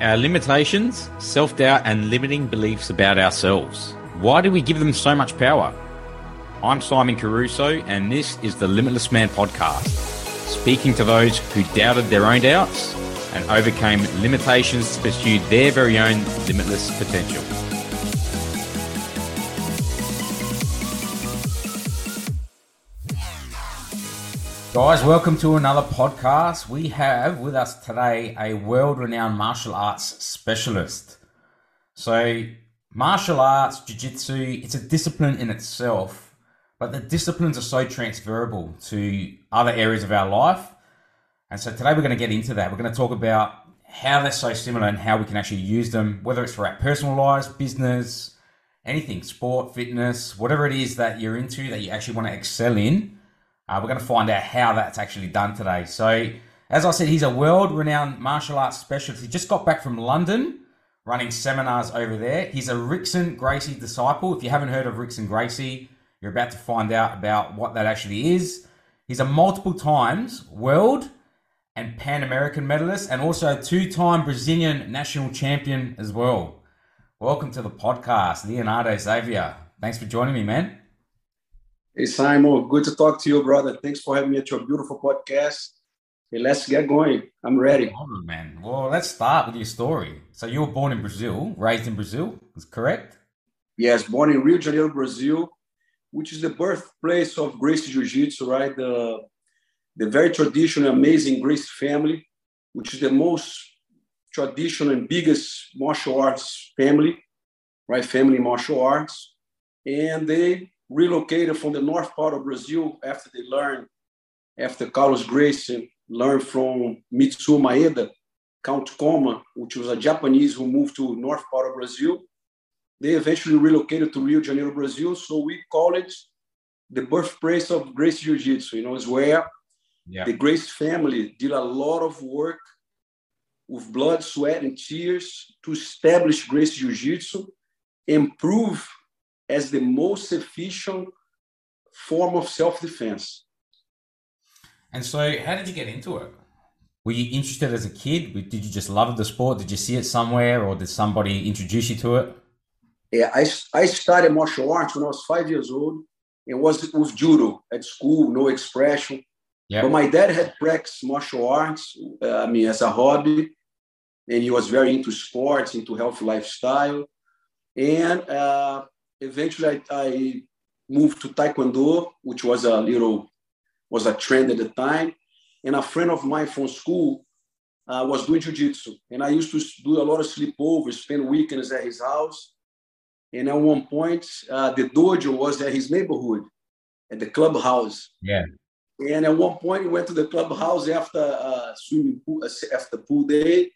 our limitations, self doubt, and limiting beliefs about ourselves. Why do we give them so much power? I'm Simon Caruso, and this is the Limitless Man podcast, speaking to those who doubted their own doubts and overcame limitations to pursue their very own limitless potential. Guys, welcome to another podcast. We have with us today a world renowned martial arts specialist. So, martial arts, jiu jitsu, it's a discipline in itself, but the disciplines are so transferable to other areas of our life. And so, today we're going to get into that. We're going to talk about how they're so similar and how we can actually use them, whether it's for our personal lives, business, anything, sport, fitness, whatever it is that you're into that you actually want to excel in uh, we're going to find out how that's actually done today. So, as I said, he's a world renowned martial arts specialist. He just got back from London running seminars over there. He's a Rickson Gracie disciple. If you haven't heard of Rickson Gracie, you're about to find out about what that actually is. He's a multiple times world and Pan American medalist and also two time Brazilian national champion as well. Welcome to the podcast, Leonardo Xavier. Thanks for joining me, man. Hey, Simon, good to talk to you, brother. Thanks for having me at your beautiful podcast. Hey, let's get going. I'm ready. Oh, man. Well, let's start with your story. So you were born in Brazil, raised in Brazil, is correct? Yes, born in Rio de Janeiro, Brazil, which is the birthplace of Gracie Jiu-Jitsu, right? The, the very traditional, amazing Gracie family, which is the most traditional and biggest martial arts family, right? Family martial arts. And they relocated from the north part of Brazil after they learned, after Carlos Gracie learned from Mitsuo Maeda, Count Koma, which was a Japanese who moved to north part of Brazil. They eventually relocated to Rio de Janeiro, Brazil. So we call it the birthplace of Gracie Jiu-Jitsu. You know, is where yeah. the Gracie family did a lot of work with blood, sweat, and tears to establish Gracie Jiu-Jitsu, improve as the most efficient form of self-defense. And so, how did you get into it? Were you interested as a kid? Did you just love the sport? Did you see it somewhere, or did somebody introduce you to it? Yeah, I, I started martial arts when I was five years old. It was with judo at school, no expression. Yep. But my dad had practiced martial arts, uh, I mean, as a hobby, and he was very into sports, into healthy lifestyle. And uh, eventually I, I moved to Taekwondo, which was a little was a trend at the time. And a friend of mine from school uh, was doing jiu-jitsu. And I used to do a lot of sleepovers, spend weekends at his house. And at one point, uh, the dojo was at his neighborhood, at the clubhouse. Yeah. And at one point, we went to the clubhouse after uh, swimming pool, uh, after pool day.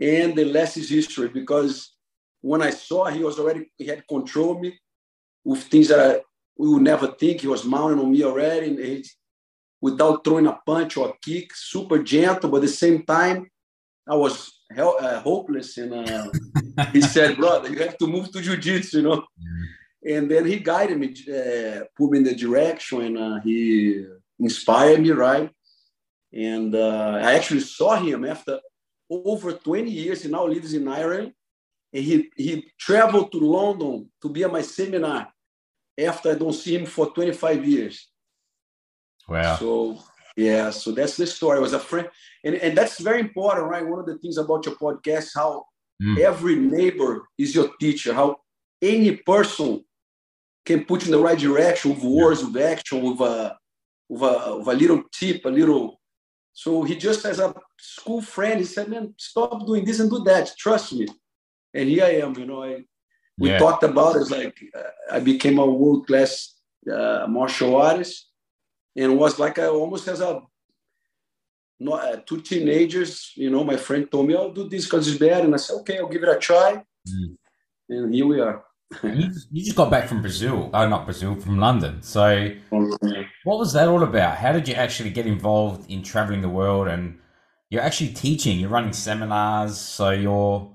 And the rest is history because when I saw he was already, he had controlled me with things that I, we would never think. He was mounting on me already, and he, without throwing a punch or a kick, super gentle, but at the same time, I was hell, uh, hopeless. And uh, he said, brother, you have to move to jiu-jitsu, you know? And then he guided me, uh, put me in the direction, and uh, he inspired me, right? And uh, I actually saw him after over 20 years. He now lives in Ireland and he, he traveled to London to be at my seminar after I don't see him for 25 years. Wow. So, yeah, so that's the story. I was a friend. And, and that's very important, right? One of the things about your podcast, how mm. every neighbor is your teacher, how any person can put you in the right direction with words, yeah. with action, with a, with, a, with a little tip, a little. So he just as a school friend, he said, man, stop doing this and do that. Trust me and here I am. You know, I we yeah. talked about it like uh, I became a world class uh, martial artist, and was like I almost as a not uh, two teenagers. You know, my friend told me, "I'll do this because it's bad," and I said, "Okay, I'll give it a try." Mm. And here we are. you, you, just got back from Brazil, oh, not Brazil, from London. So, what was that all about? How did you actually get involved in traveling the world? And you're actually teaching, you're running seminars, so you're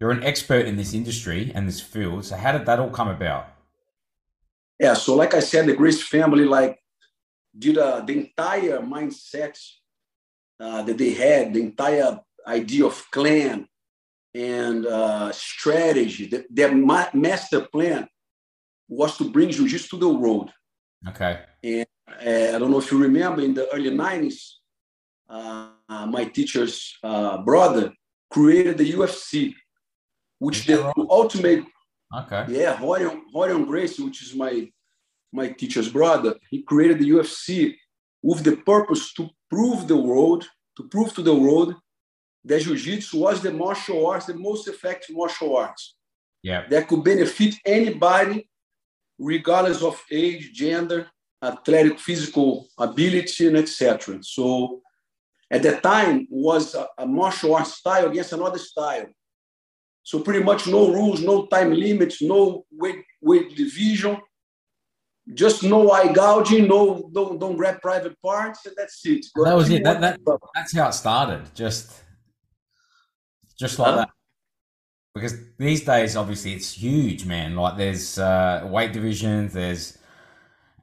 you're an expert in this industry and this field. So how did that all come about? Yeah, so like I said, the Gracie family like did uh, the entire mindset uh, that they had, the entire idea of clan, and uh, strategy. The, their ma- master plan was to bring jiu-jitsu to the world. Okay. And uh, I don't know if you remember in the early 90s, uh, my teacher's uh, brother created the UFC, which the ultimate, Okay. yeah, Rorion, Rorion Gracie, which is my my teacher's brother, he created the UFC with the purpose to prove the world, to prove to the world that jiu-jitsu was the martial arts, the most effective martial arts Yeah. that could benefit anybody, regardless of age, gender, athletic, physical ability, and etc. So at that time was a, a martial arts style against another style. So pretty much no rules, no time limits, no weight weight division, just no eye gouging, no don't don't grab private parts, and that's it. That was it. That, that that's how it started. Just just like Huh? that. Because these days, obviously, it's huge, man. Like there's uh, weight divisions, there's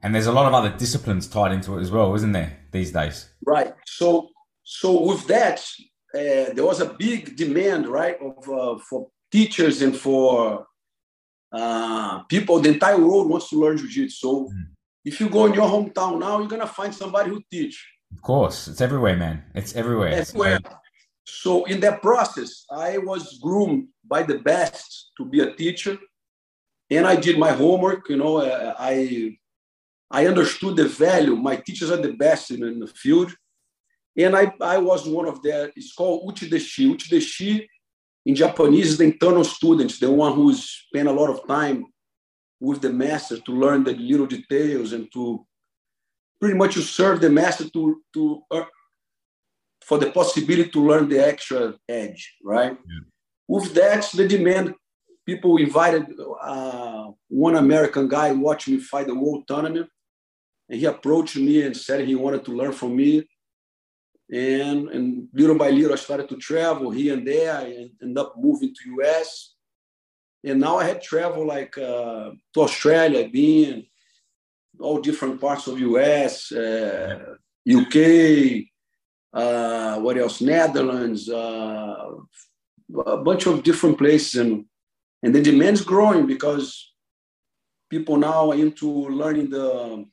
and there's a lot of other disciplines tied into it as well, isn't there? These days. Right. So, so with that, uh, there was a big demand, right, of uh, for teachers and for uh, people. The entire world wants to learn jiu-jitsu. So, Mm. if you go in your hometown now, you're gonna find somebody who teach Of course, it's everywhere, man. It's everywhere. everywhere. So, in that process, I was groomed by the best to be a teacher, and I did my homework. You know, uh, I I understood the value. My teachers are the best in, in the field. And I, I was one of their, it's called Uchideshi. Uchideshi in Japanese the internal students, the one who's spent a lot of time with the master to learn the little details and to pretty much you serve the master to, to uh, for the possibility to learn the extra edge, right? With that, the demand, people invited uh, one American guy watch me fight the world tournament and he approached me and said he wanted to learn from me. And, and little by little, I started to travel here and there. I ended up moving to US. And now I had traveled like uh, to Australia, been all different parts of US, uh, UK, uh, what else? Netherlands, uh, a bunch of different places. And, and the demand's growing because people now are into learning the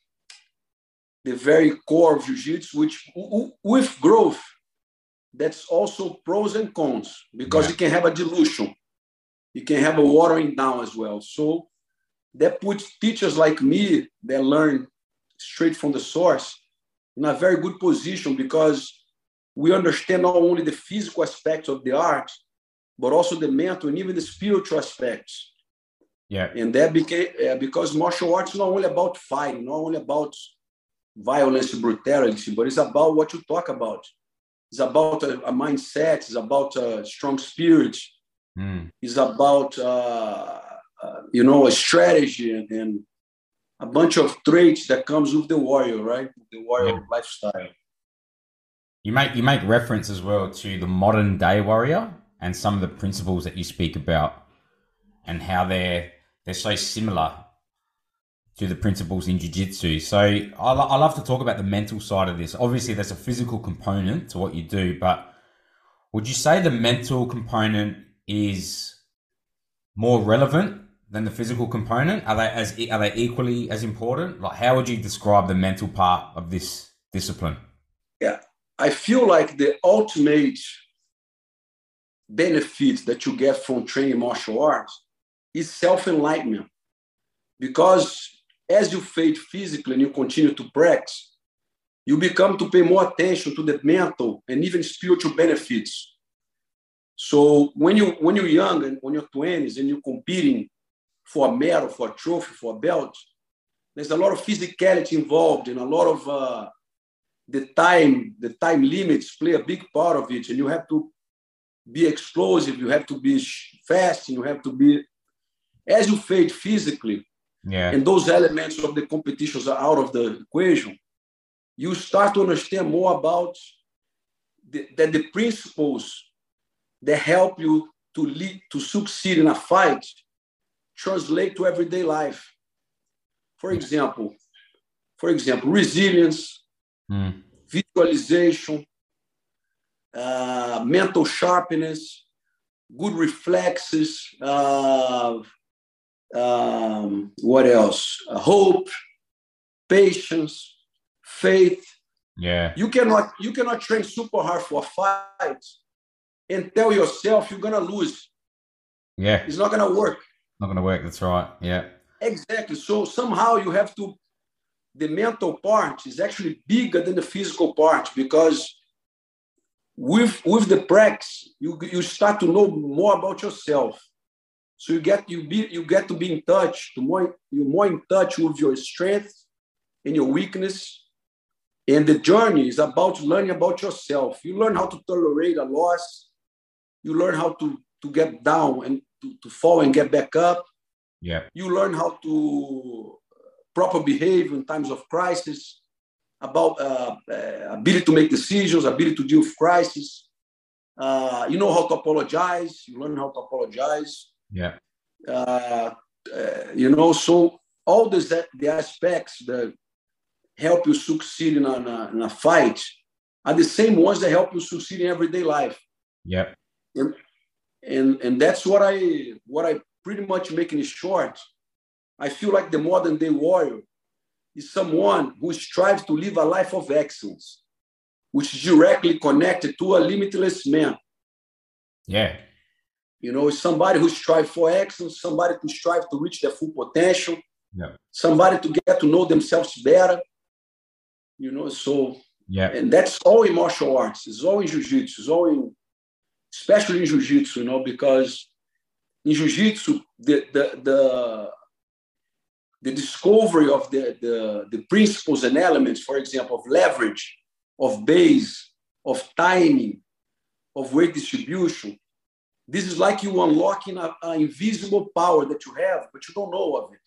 the very core of jiu-jitsu, which with growth, that's also pros and cons because Yeah. you can have a dilution, you can have a watering down as well. So that puts teachers like me that learn straight from the source in a very good position because we understand not only the physical aspects of the art, but also the mental and even the spiritual aspects. Yeah. And that became uh, because martial arts is not only about fighting, not only about violence, brutality, but it's about what you talk about. It's about a, a mindset. It's about a strong spirit. Mm. It's about uh, uh, you know a strategy and, and a bunch of traits that comes with the warrior, right? The warrior Yeah. lifestyle. You make you make reference as well to the modern day warrior and some of the principles that you speak about and how they're they're so similar to the principles in jiu-jitsu. So I, I love to talk about the mental side of this. Obviously there's a physical component to what you do, but would you say the mental component is more relevant than the physical component? Are they as are they equally as important? Like how would you describe the mental part of this discipline? Yeah i feel like the ultimate benefit that you get from training martial arts is self enlightenment. Because as you fade physically and you continue to practice, you become to pay more attention to the mental and even spiritual benefits. So when you when you're young and when you're 20s and you're competing for a medal, for a trophy, for a belt, there's a lot of physicality involved and a lot of uh, the time, the time limits play a big part of it, and you have to be explosive, you have to be fast, and you have to be as you fade physically, Yeah. and those elements of the competitions are out of the equation. You start to understand more about the, that the principles that help you to lead to succeed in a fight translate to everyday life. For example, for example, resilience, Mm. visualization, uh, mental sharpness, good reflexes. Uh, um, what else? Uh, hope, patience, faith. Yeah. You cannot you cannot train super hard for a fight and tell yourself you're gonna lose. Yeah. It's not gonna work. Not gonna work. That's right. Yeah. Exactly. So somehow you have to. The mental part is actually bigger than the physical part because with with the practice you you start to know more about yourself. So you get you be you get to be in touch. To more you're more in touch with your strength and your weakness. And the journey is about learning about yourself. You learn how to tolerate a loss. You learn how to to get down and to, to fall and get back up yeah. You learn how to proper behave in times of crisis, about uh, uh, ability to make decisions, ability to deal with crisis. Uh, you know how to apologize. You learn how to apologize. Yeah. Uh, uh, you know, so all these the aspects that help you succeed in a, in a fight are the same ones that help you succeed in everyday life. Yeah. And, and and that's what I what I pretty much making it short, I feel like the modern day warrior is someone who strives to live a life of excellence, which is directly connected to a limitless man. Yeah. You know, somebody who strives for excellence, somebody who strives to reach their full potential, yeah. somebody to get to know themselves better. You know, so yeah, and that's all in martial arts. It's all in jiu-jitsu. It's all in, especially in jiu-jitsu. You know, because in jiu-jitsu, the, the, the, the discovery of the, the, the principles and elements, for example, of leverage, of base, of timing, of weight distribution, this is like you unlocking an invisible power that you have, but you don't know of it.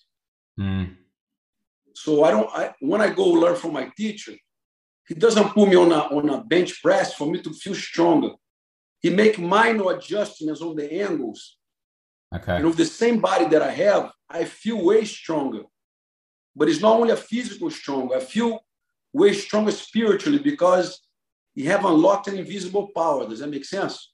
Mm. So I don't. I, when I go learn from my teacher, he doesn't put me on a on a bench press for me to feel stronger. He make minor adjustments on the angles Okay. You know, the same body that I have, I feel way stronger. But it's not only a physical stronger, I feel way stronger spiritually because you have unlocked an invisible power. Does that make sense?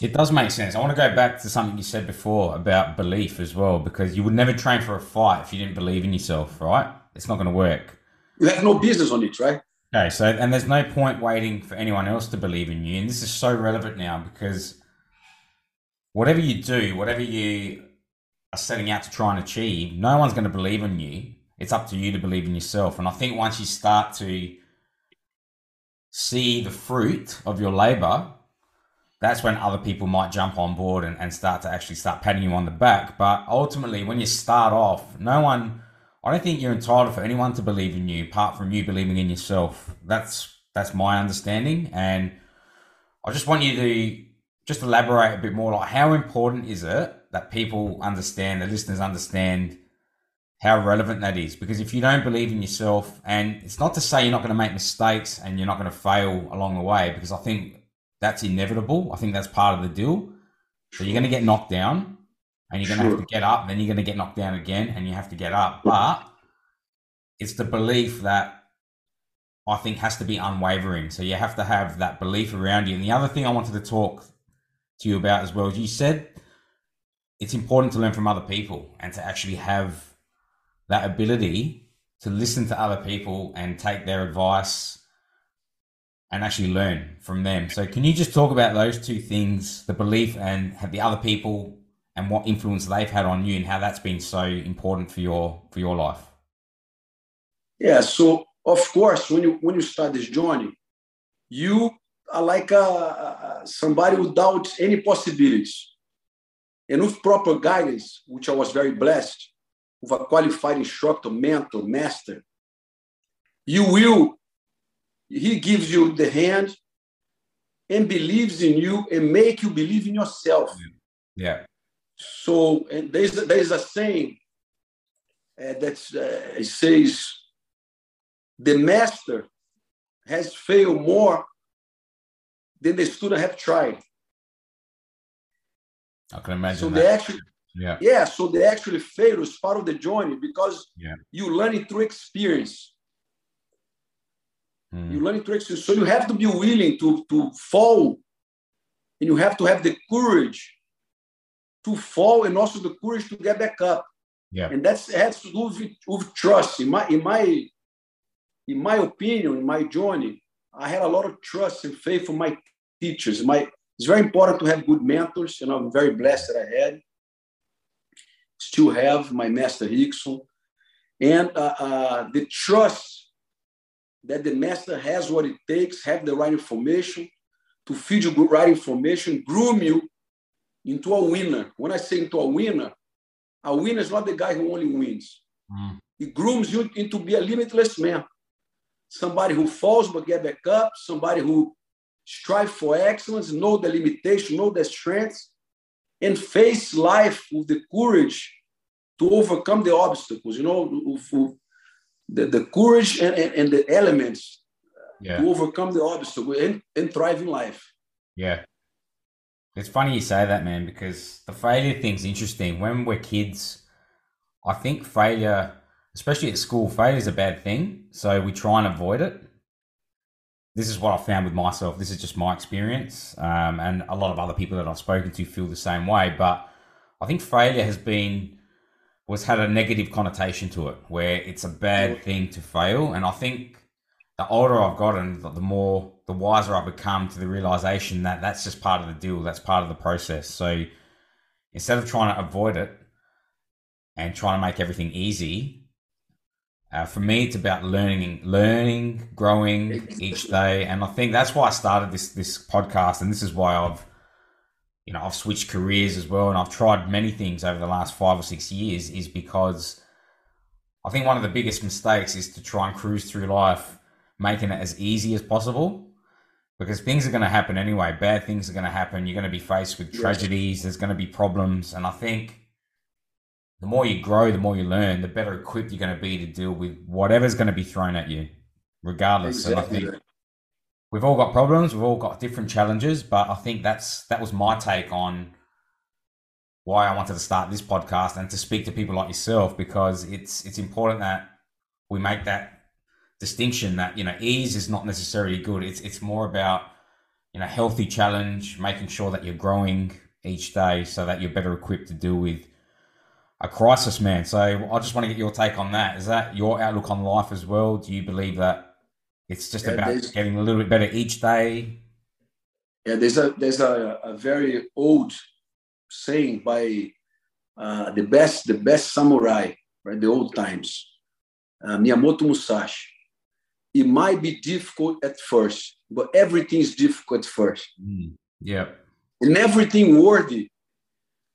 It does make sense. I want to go back to something you said before about belief as well, because you would never train for a fight if you didn't believe in yourself, right? It's not going to work. You have no business on it, right? Okay, so and there's no point waiting for anyone else to believe in you, and this is so relevant now because whatever you do, whatever you are setting out to try and achieve, no one's going to believe in you. It's up to you to believe in yourself. And I think once you start to see the fruit of your labor, that's when other people might jump on board and, and start to actually start patting you on the back. But ultimately, when you start off, no one, I don't think you're entitled for anyone to believe in you apart from you believing in yourself. That's that's my understanding. And I just want you to just elaborate a bit more like how important is it that people understand the listeners understand how relevant that is because if you don't believe in yourself and it's not to say you're not going to make mistakes and you're not going to fail along the way because i think that's inevitable. I think that's part of the deal. So you're going to get knocked down and you're going to have to get up and then you're going to get knocked down again and you have to get up. But it's the belief that i think has to be unwavering. So you have to have that belief around you. And the other thing i wanted to talk to you about as well. You said it's important to learn from other people and to actually have that ability to listen to other people and take their advice and actually learn from them. So, can you just talk about those two things the belief and have the other people and what influence they've had on you and how that's been so important for your for your life yeah so of course when you when you start this journey you are like a, somebody without any possibilities. And with proper guidance, which I was very blessed, with a qualified instructor, mentor, master, you will, he gives you the hand and believes in you and make you believe in yourself. Yeah. So and there's, there's a saying uh, that uh, says, the master has failed more than the student have tried. I can imagine. So that. they actually, yeah, yeah. So they actually fail as part of the journey because yeah. you learn it through experience. Mm. You learn through experience. So you have to be willing to to fall and you have to have the courage to fall and also the courage to get back up. Yeah. And that has to do with, with trust. In my in my in my opinion, in my journey, I had a lot of trust and faith in my teachers. My it's very important to have good mentors, and I'm very blessed that I had. Still have my master Rickson, and uh, uh, the trust that the master has what it takes, have the right information to feed you the right information, groom you into a winner. When I say into a winner, a winner is not the guy who only wins. Mm. He grooms you into be a limitless man. Somebody who falls but get back up, somebody who strive for excellence, know the limitation, know the strengths, and face life with the courage to overcome the obstacles, you know, the, the courage and, and, and the elements yeah. to overcome the obstacle and, and thrive in life. Yeah. It's funny you say that, man, because the failure thing's interesting. When we're kids, I think failure, especially at school, failure is a bad thing. So we try and avoid it. This is what I found with myself. This is just my experience. Um, and a lot of other people that I've spoken to feel the same way. But I think failure has been, was had a negative connotation to it, where it's a bad thing to fail. And I think the older I've gotten, the more the wiser I've become to the realization that that's just part of the deal. That's part of the process. So instead of trying to avoid it and trying to make everything easy, uh, for me, it's about learning, learning, growing each day, and I think that's why I started this this podcast, and this is why I've, you know, I've switched careers as well, and I've tried many things over the last five or six years, is because I think one of the biggest mistakes is to try and cruise through life making it as easy as possible because things are going to happen anyway. Bad things are going to happen. You're going to be faced with tragedies. There's going to be problems. And I think the more you grow, the more you learn, the better equipped you're going to be to deal with whatever's going to be thrown at you, regardless. Exactly. And I think we've all got problems. We've all got different challenges. But I think that's that was my take on why I wanted to start this podcast and to speak to people like yourself because it's it's important that we make that distinction that you know ease is not necessarily good. It's it's more about you know healthy challenge, making sure that you're growing each day so that you're better equipped to deal with a crisis, man. So I just want to get your take on that. Is that your outlook on life as well? Do you believe that it's just yeah, about getting a little bit better each day? Yeah, there's a there's a, a very old saying by uh, the best the best samurai, right? The old times, uh, Miyamoto Musashi it might be difficult at first, but everything is difficult at first. Mm, yeah. And everything worthy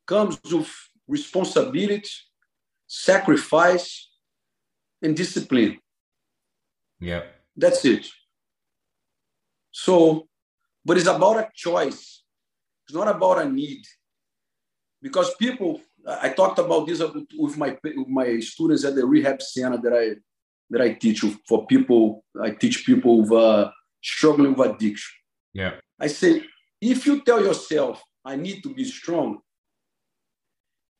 comes with responsibility, sacrifice, and discipline. Yeah. That's it. So, but it's about a choice. It's not about a need. Because people, I talked about this with my with my students at the rehab center that I that I teach for people. I teach people who are uh, struggling with addiction. Yeah. I say, if you tell yourself, I need to be strong,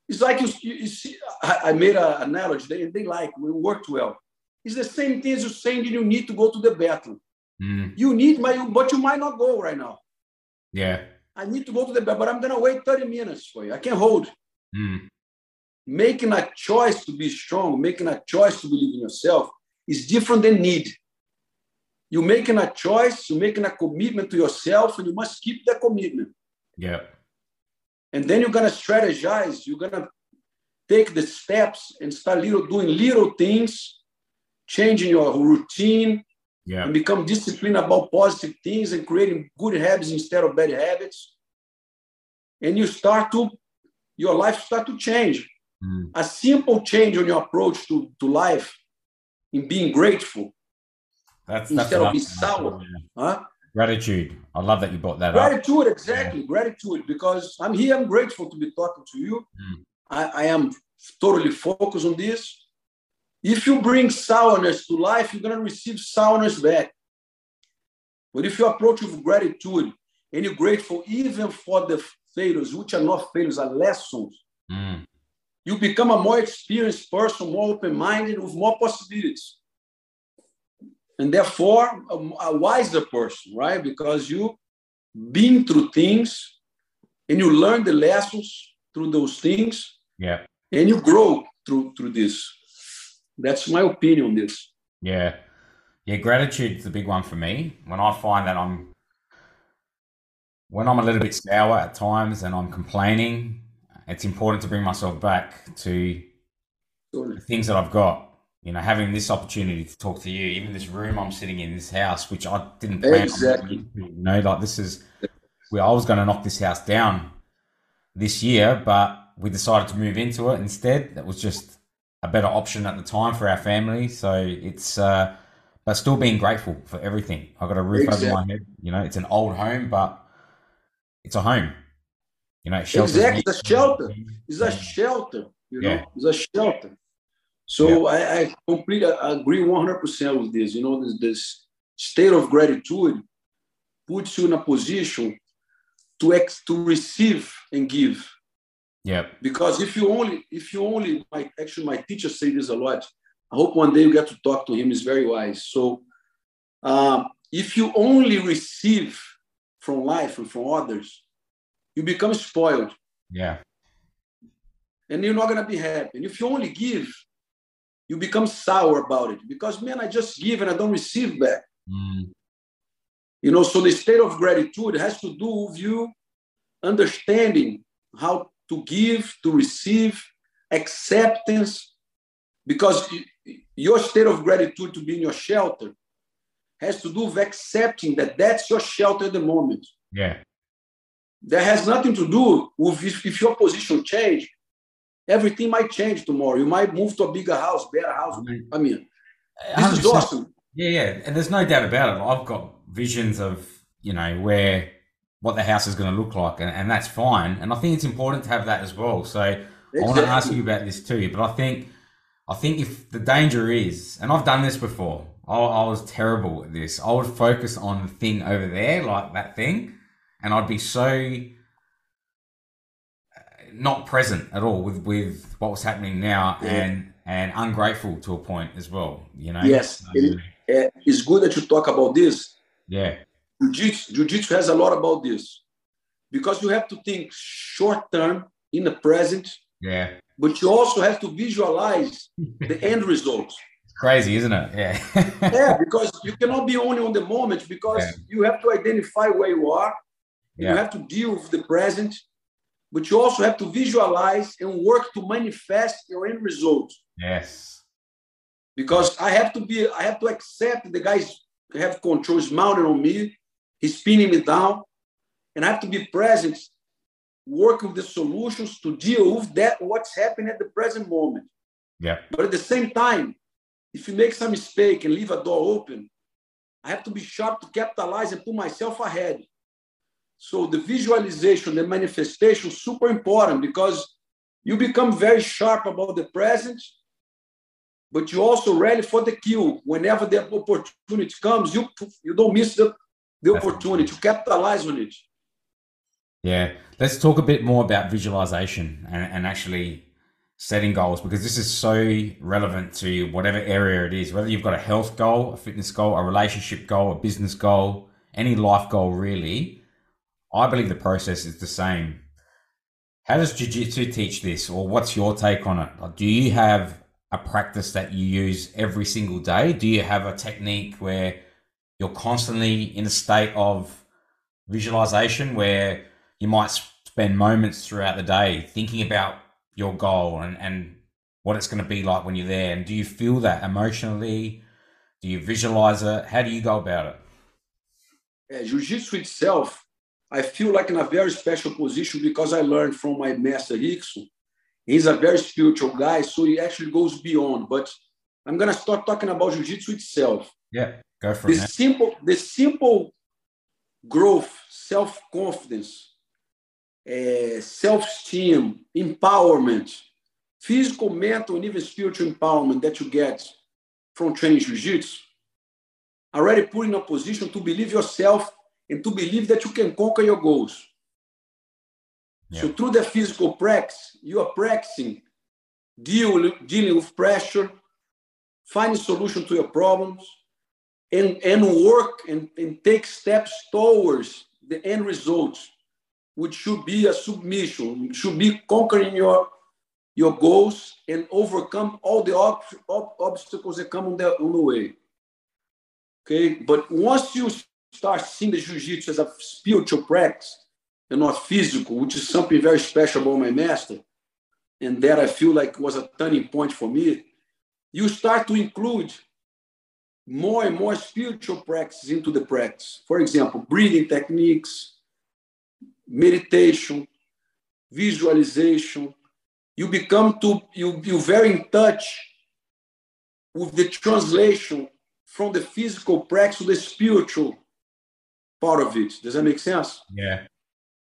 it's like you, you see, I, I made an analogy, they, they like, we worked well. It's the same thing as you saying you need to go to the bathroom. Mm. You need, my, but you might not go right now. Yeah. I need to go to the bathroom, but I'm going to wait 30 minutes for you. I can't hold. Mm. Making a choice to be strong, making a choice to believe in yourself, is different than need. You're making a choice, you're making a commitment to yourself, and you must keep that commitment. Yeah. And then you're gonna strategize, you're gonna take the steps and start little doing little things, changing your routine, yeah. and become disciplined about positive things and creating good habits instead of bad habits. And you start to, your life start to change. Mm. A simple change on your approach to, to life in being grateful that's, instead that's of be sour. Huh? Gratitude. I love that you brought that up. gratitude, up. exactly. Yeah. Gratitude, because I'm here, I'm grateful to be talking to you. Mm. I, I am totally focused on this. If you bring sourness to life, you're going to receive sourness back. But if you approach with gratitude and you're grateful even for the failures, which are not failures, are lessons, mm you become a more experienced person, more open minded, with more possibilities. And therefore, a, a wiser person, right? Because you've been through things and you learn the lessons through those things. Yeah. And you grow through through this. That's my opinion on this. Yeah. Yeah, gratitude's the big one for me. When I find that I'm when I'm a little bit sour at times and I'm complaining, it's important to bring myself back to the things that I've got. You know, having this opportunity to talk to you, even this room I'm sitting in, this house, which I didn't plan exactly. on. You know, like this is where I was going to knock this house down this year, but we decided to move into it instead. That was just a better option at the time for our family. So it's, uh, but still being grateful for everything. I've got a roof Exactly. over my head. You know, it's an old home, but it's a home. You know, it shelters Exactly, it's a shelter. It's a shelter, you know, Yeah. it's a shelter. So I, I completely agree 100% with this. You know, this, this state of gratitude puts you in a position to ex, to receive and give. Yeah, Because if you only, if you only, my actually my teacher say this a lot. I hope one day you get to talk to him. He's very wise. So um, if you only receive from life and from others, you become spoiled yeah, and you're not going to be happy. And if you only give, you become sour about it because, man, I just give and I don't receive back. mm, You know, so the state of gratitude has to do with you understanding how to give, to receive, acceptance, because your state of gratitude to be in your shelter has to do with accepting that that's your shelter at the moment. yeah, That has nothing to do with if, if your position change, everything might change tomorrow. You might move to a bigger house, better house. I mean, this is 100%. awesome. Yeah, yeah, and there's no doubt about it. I've got visions of you know where what the house is going to look like, and, and that's fine. And I think it's important to have that as well. So I want to ask you about this too. But I think I think if the danger is, and I've done this before, I, I was terrible at this. I would focus on the thing over there, like that thing, and I'd be so uh, not present at all with with what was happening now, Yeah. and and ungrateful to a point as well. You know. Yes, it- it's good that you talk about this. yeah. Jiu-jitsu, has a lot about this because you have to think short term in the present, Yeah. but you also have to visualize the end result. It's crazy, isn't it? Yeah. Yeah, because you cannot be only on the moment because Yeah. you have to identify where you are. and You have to deal with the present, but you also have to visualize and work to manifest your end result. yes. Because I have to be, I have to accept the guys have control, is mounted on me, he's pinning me down, and I have to be present, work with the solutions to deal with that what's happening at the present moment. Yeah. But at the same time, if you make some mistake and leave a door open, I have to be sharp to capitalize and put myself ahead. So the visualization, the manifestation is super important because you become very sharp about the present, but you're also ready for the kill. Whenever the opportunity comes, you, you don't miss the, the opportunity, to capitalize on it. Yeah. Let's talk a bit more about visualization and, and actually setting goals because this is so relevant to whatever area it is, whether you've got a health goal, a fitness goal, a relationship goal, a business goal, any life goal really. I believe the process is the same. How does Jiu Jitsu teach this, or what's your take on it? Do you have a practice that you use every single day? Do you have a technique where you're constantly in a state of visualization where you might spend moments throughout the day thinking about your goal and, and what it's going to be like when you're there? And do you feel that emotionally? Do you visualize it? How do you go about it? Uh, Jiu-Jitsu itself, I feel like in a very special position because I learned from my master Rickson. He's a very spiritual guy, so he actually goes beyond. But I'm gonna start talking about Jiu-Jitsu itself. Yeah, go for The it. simple, the simple growth, self-confidence, uh, self-esteem, empowerment, physical, mental, and even spiritual empowerment that you get from training Jiu-Jitsu already put in a position to believe yourself and to believe that you can conquer your goals. So through the physical practice, you are practicing deal, dealing with pressure, finding solution to your problems, and, and work and, and take steps towards the end results. which should be a submission, should be conquering your your goals and overcome all the ob- ob- obstacles that come on the, on the way. Okay, but once you start seeing the jiu-jitsu as a spiritual practice and not physical, which is something very special about my master, and that I feel like was a turning point for me, you start to include more and more spiritual practices into the practice. For example, breathing techniques, meditation, visualization. You become to you you very in touch with the translation from the physical practice to the spiritual part of it. Does that make sense? Yeah.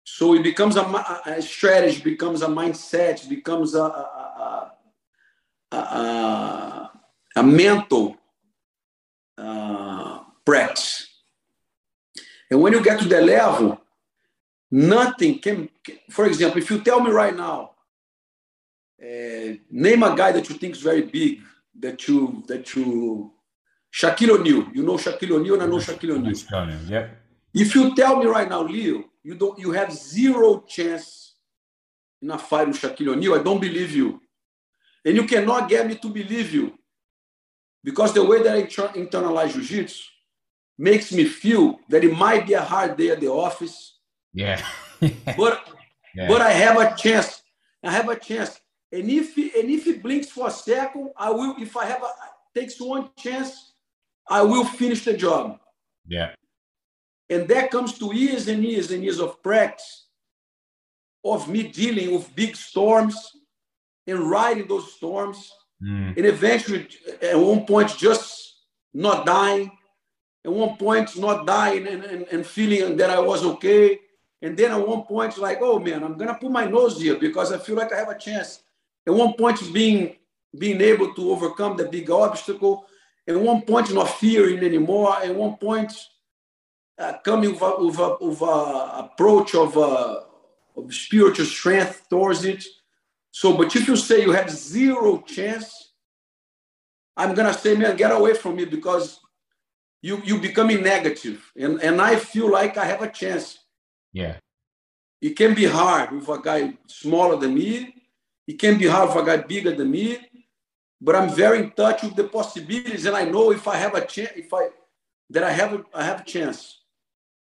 So it becomes a, a strategy, becomes a mindset, becomes a, a, a, a, a mental uh, practice. And when you get to the level, nothing can, for example, if you tell me right now, uh, name a guy that you think is very big, that you, that you, Shaquille O'Neal, you know Shaquille O'Neal, and I know Shaquille O'Neal. Yep. If you tell me right now, Leo, you don't, you have zero chance in a fight with Shaquille O'Neal, I don't believe you. And you cannot get me to believe you because the way that I internalize jiu-jitsu makes me feel that it might be a hard day at the office. Yeah. but yeah. but I have a chance. I have a chance. And if he, and if it blinks for a second, I will. If I have a takes one chance, I will finish the job. Yeah. And that comes to years and years and years of practice of me dealing with big storms and riding those storms Mm. And eventually, at one point, just not dying. At one point, not dying and, and, and feeling that I was okay. And then at one point, like, oh man, I'm gonna put my nose here because I feel like I have a chance. At one point, being being able to overcome the big obstacle. At one point, not fearing anymore. At one point, uh, coming with a, with a, with a approach of, uh, of spiritual strength towards it. So, but if you say you have zero chance, I'm gonna say, man, get away from me because you you becoming negative, and and I feel like I have a chance. Yeah, it can be hard with a guy smaller than me. It can be hard with a guy bigger than me, but I'm very in touch with the possibilities, and I know if I have a chance, if I that I have a, I have a chance,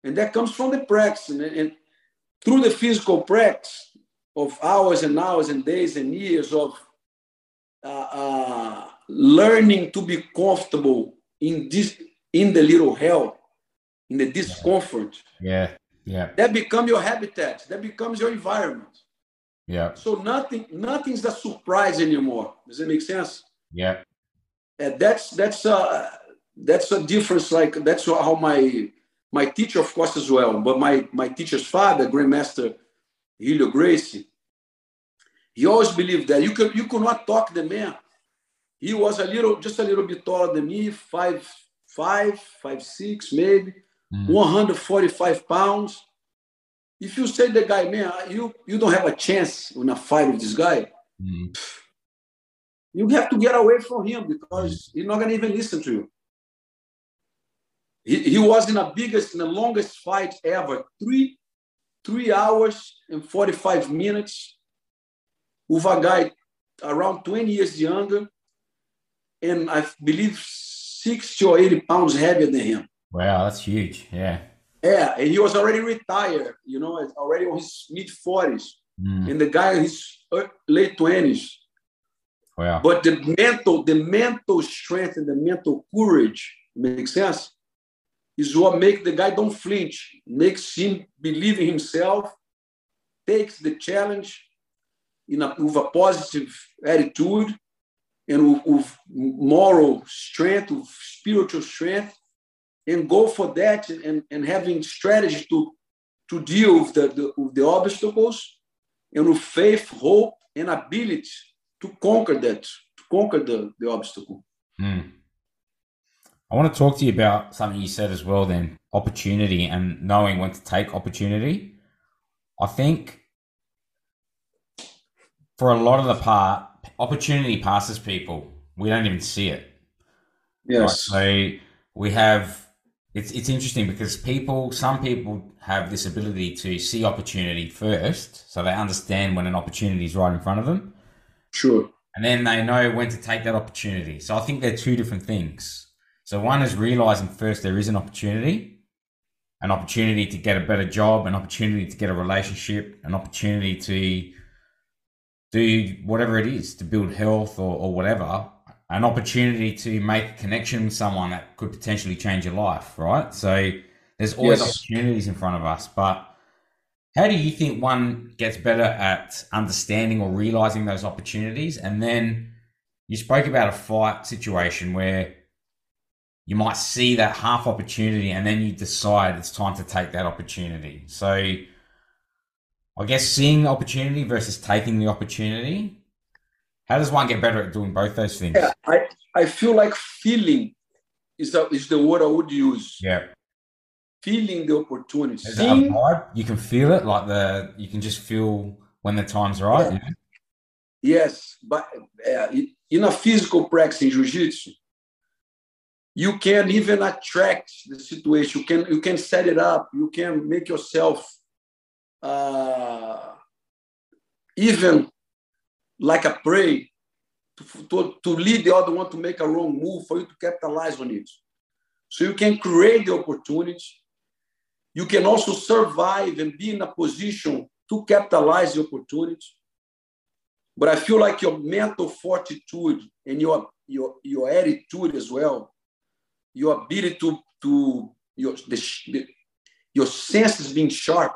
and that comes from the practice and, and through the physical practice of hours and hours and days and years of uh, uh, learning to be comfortable in this in the little hell in the discomfort. Yeah yeah. That become your habitat. That becomes your environment. Yeah. So nothing nothing's a surprise anymore. Does it make sense? Yeah. And that's that's uh that's a difference like that's how my my teacher of course as well but my my teacher's father grandmaster Helio Gracie, he always believed that you could you could not talk the man. He was a little, just a little bit taller than me, five, five, five, six, maybe, mm. 145 pounds. If you say the guy, man, you you don't have a chance in a fight with this guy, mm. you have to get away from him because he's not gonna even listen to you. He, he was in the biggest, in the longest fight ever, three three hours and 45 minutes with a guy around 20 years younger and I believe 60 or 80 pounds heavier than him. Wow, that's huge. Yeah. Yeah, and he was already retired, you know, already on his mid 40s. Mm. And the guy in his late 20s. Wow. But the mental, the mental strength and the mental courage, makes sense, is what makes the guy don't flinch, makes him believe in himself, takes the challenge in a, with a positive attitude and with, with moral strength, with spiritual strength, and go for that and, and having strategy to, to deal with the, the, with the obstacles and with faith, hope, and ability to conquer that, to conquer the, the obstacle. Mm. I want to talk to you about something you said as well, then opportunity and knowing when to take opportunity. I think for a lot of the part, opportunity passes people. We don't even see it. Yes. Right? So we have. It's it's interesting because people, some people have this ability to see opportunity first, so they understand when an opportunity is right in front of them. Sure. And then they know when to take that opportunity. So I think they're two different things. So one is realizing first there is an opportunity, an opportunity to get a better job, an opportunity to get a relationship, an opportunity to do whatever it is to build health or, or whatever, an opportunity to make a connection with someone that could potentially change your life, right? So there's always yes. opportunities in front of us, but how do you think one gets better at understanding or realizing those opportunities? And then you spoke about a fight situation where you might see that half opportunity and then you decide it's time to take that opportunity. So I guess seeing opportunity versus taking the opportunity. How does one get better at doing both those things? Yeah, I, I feel like feeling is the, is the word I would use. Yeah. Feeling the opportunity. Is Seeing, vibe? You can feel it, like the you can just feel when the time's right. Yeah. Yes, but uh, in a physical practice in jiu-jitsu, you can even attract the situation. You can you can set it up. You can make yourself uh, even like a prey to, to, to lead the other one to make a wrong move for you to capitalize on it. So you can create the opportunity. You can also survive and be in a position to capitalize the opportunity. But I feel like your mental fortitude and your, your, your attitude as well your ability to, to your, the, your senses being sharp,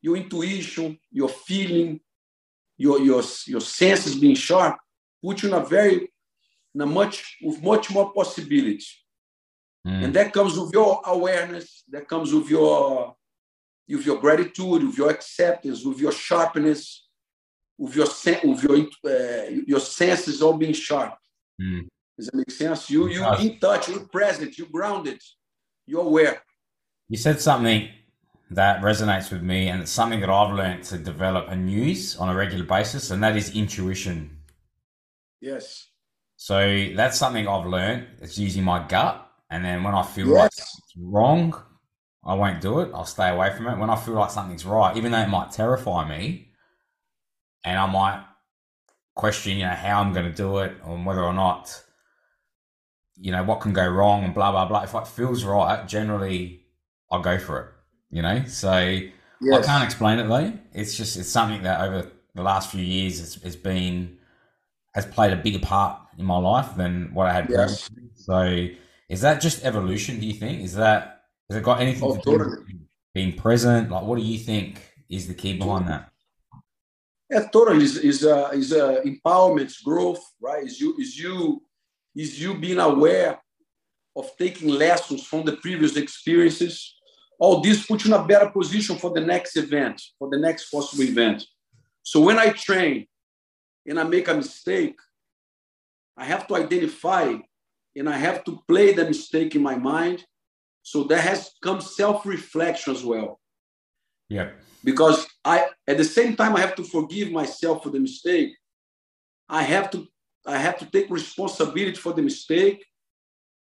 your intuition, your feeling, your, your, your senses being sharp, put you in a very, in a much, with much more possibility. Mm. And that comes with your awareness, that comes with your, with your gratitude, with your acceptance, with your sharpness, with your, with your, uh, your senses all being sharp. Mm. Does that make sense? You you in touch, you're present, you're grounded, you're aware. You said something that resonates with me, and it's something that I've learned to develop and use on a regular basis, and that is intuition. Yes. So that's something I've learned. It's using my gut, and then when I feel yes. like it's wrong, I won't do it. I'll stay away from it. When I feel like something's right, even though it might terrify me, and I might question, you know, how I'm going to do it, or whether or not you know, what can go wrong and blah, blah, blah. If it feels right, generally I'll go for it, you know? So yes. I can't explain it though. It's just, it's something that over the last few years has, has been, has played a bigger part in my life than what I had yes. previously. So is that just evolution, do you think? Is that, has it got anything oh, to do with being present? Like, what do you think is the key behind that? Yeah, totally. Is is uh, is uh, empowerment, growth, right? Is you is you is you being aware of taking lessons from the previous experiences. All this puts you in a better position for the next event, for the next possible event. So when I train and I make a mistake, I have to identify and I have to play the mistake in my mind. So that has come self-reflection as well. Yeah. Because I at the same time I have to forgive myself for the mistake. I have to I have to take responsibility for the mistake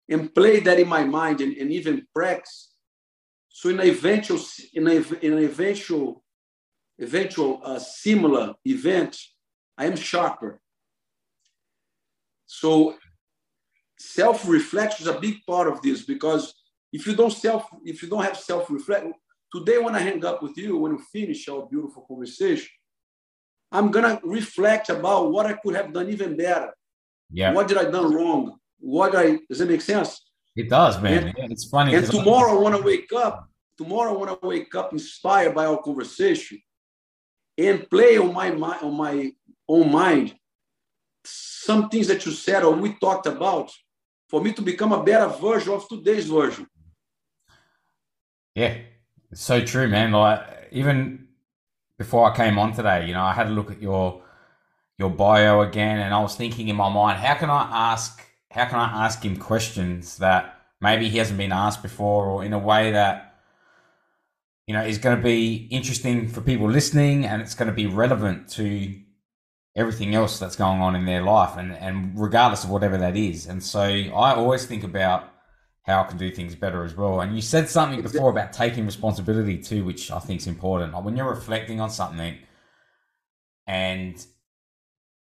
and play that in my mind and, and even practice. So in an eventual, in, a, in an eventual, eventual uh, similar event, I am sharper. So self-reflection is a big part of this because if you don't self, if you don't have self-reflect, today when I hang up with you, when we finish our beautiful conversation, I'm gonna reflect about what I could have done even better. Yeah. What did I done wrong? What I does it make sense? It does, man. And, yeah, it's funny. And tomorrow I want to wake up. Tomorrow I want to wake up inspired by our conversation and play on my mind on my own mind some things that you said or we talked about for me to become a better version of today's version. Yeah, it's so true, man. Like even before I came on today, you know, I had a look at your your bio again, and I was thinking in my mind, how can I ask how can I ask him questions that maybe he hasn't been asked before, or in a way that you know is going to be interesting for people listening, and it's going to be relevant to everything else that's going on in their life, and and regardless of whatever that is. And so I always think about how I can do things better as well. And you said something before about taking responsibility too, which I think is important. Like when you're reflecting on something and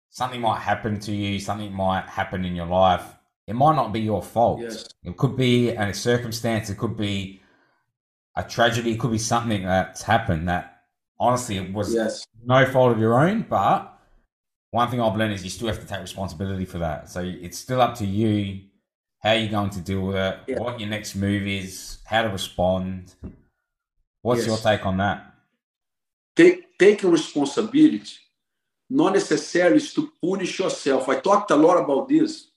something might happen to you, something might happen in your life, it might not be your fault. Yes. It could be a circumstance, it could be a tragedy, it could be something that's happened that honestly it was Yes. no fault of your own, but one thing I've learned is you still have to take responsibility for that. So it's still up to you how you're going to deal with it, Yeah. what your next move is, how to respond. What's Yes. your take on that? Take, taking responsibility not necessarily to punish yourself. I talked a lot about this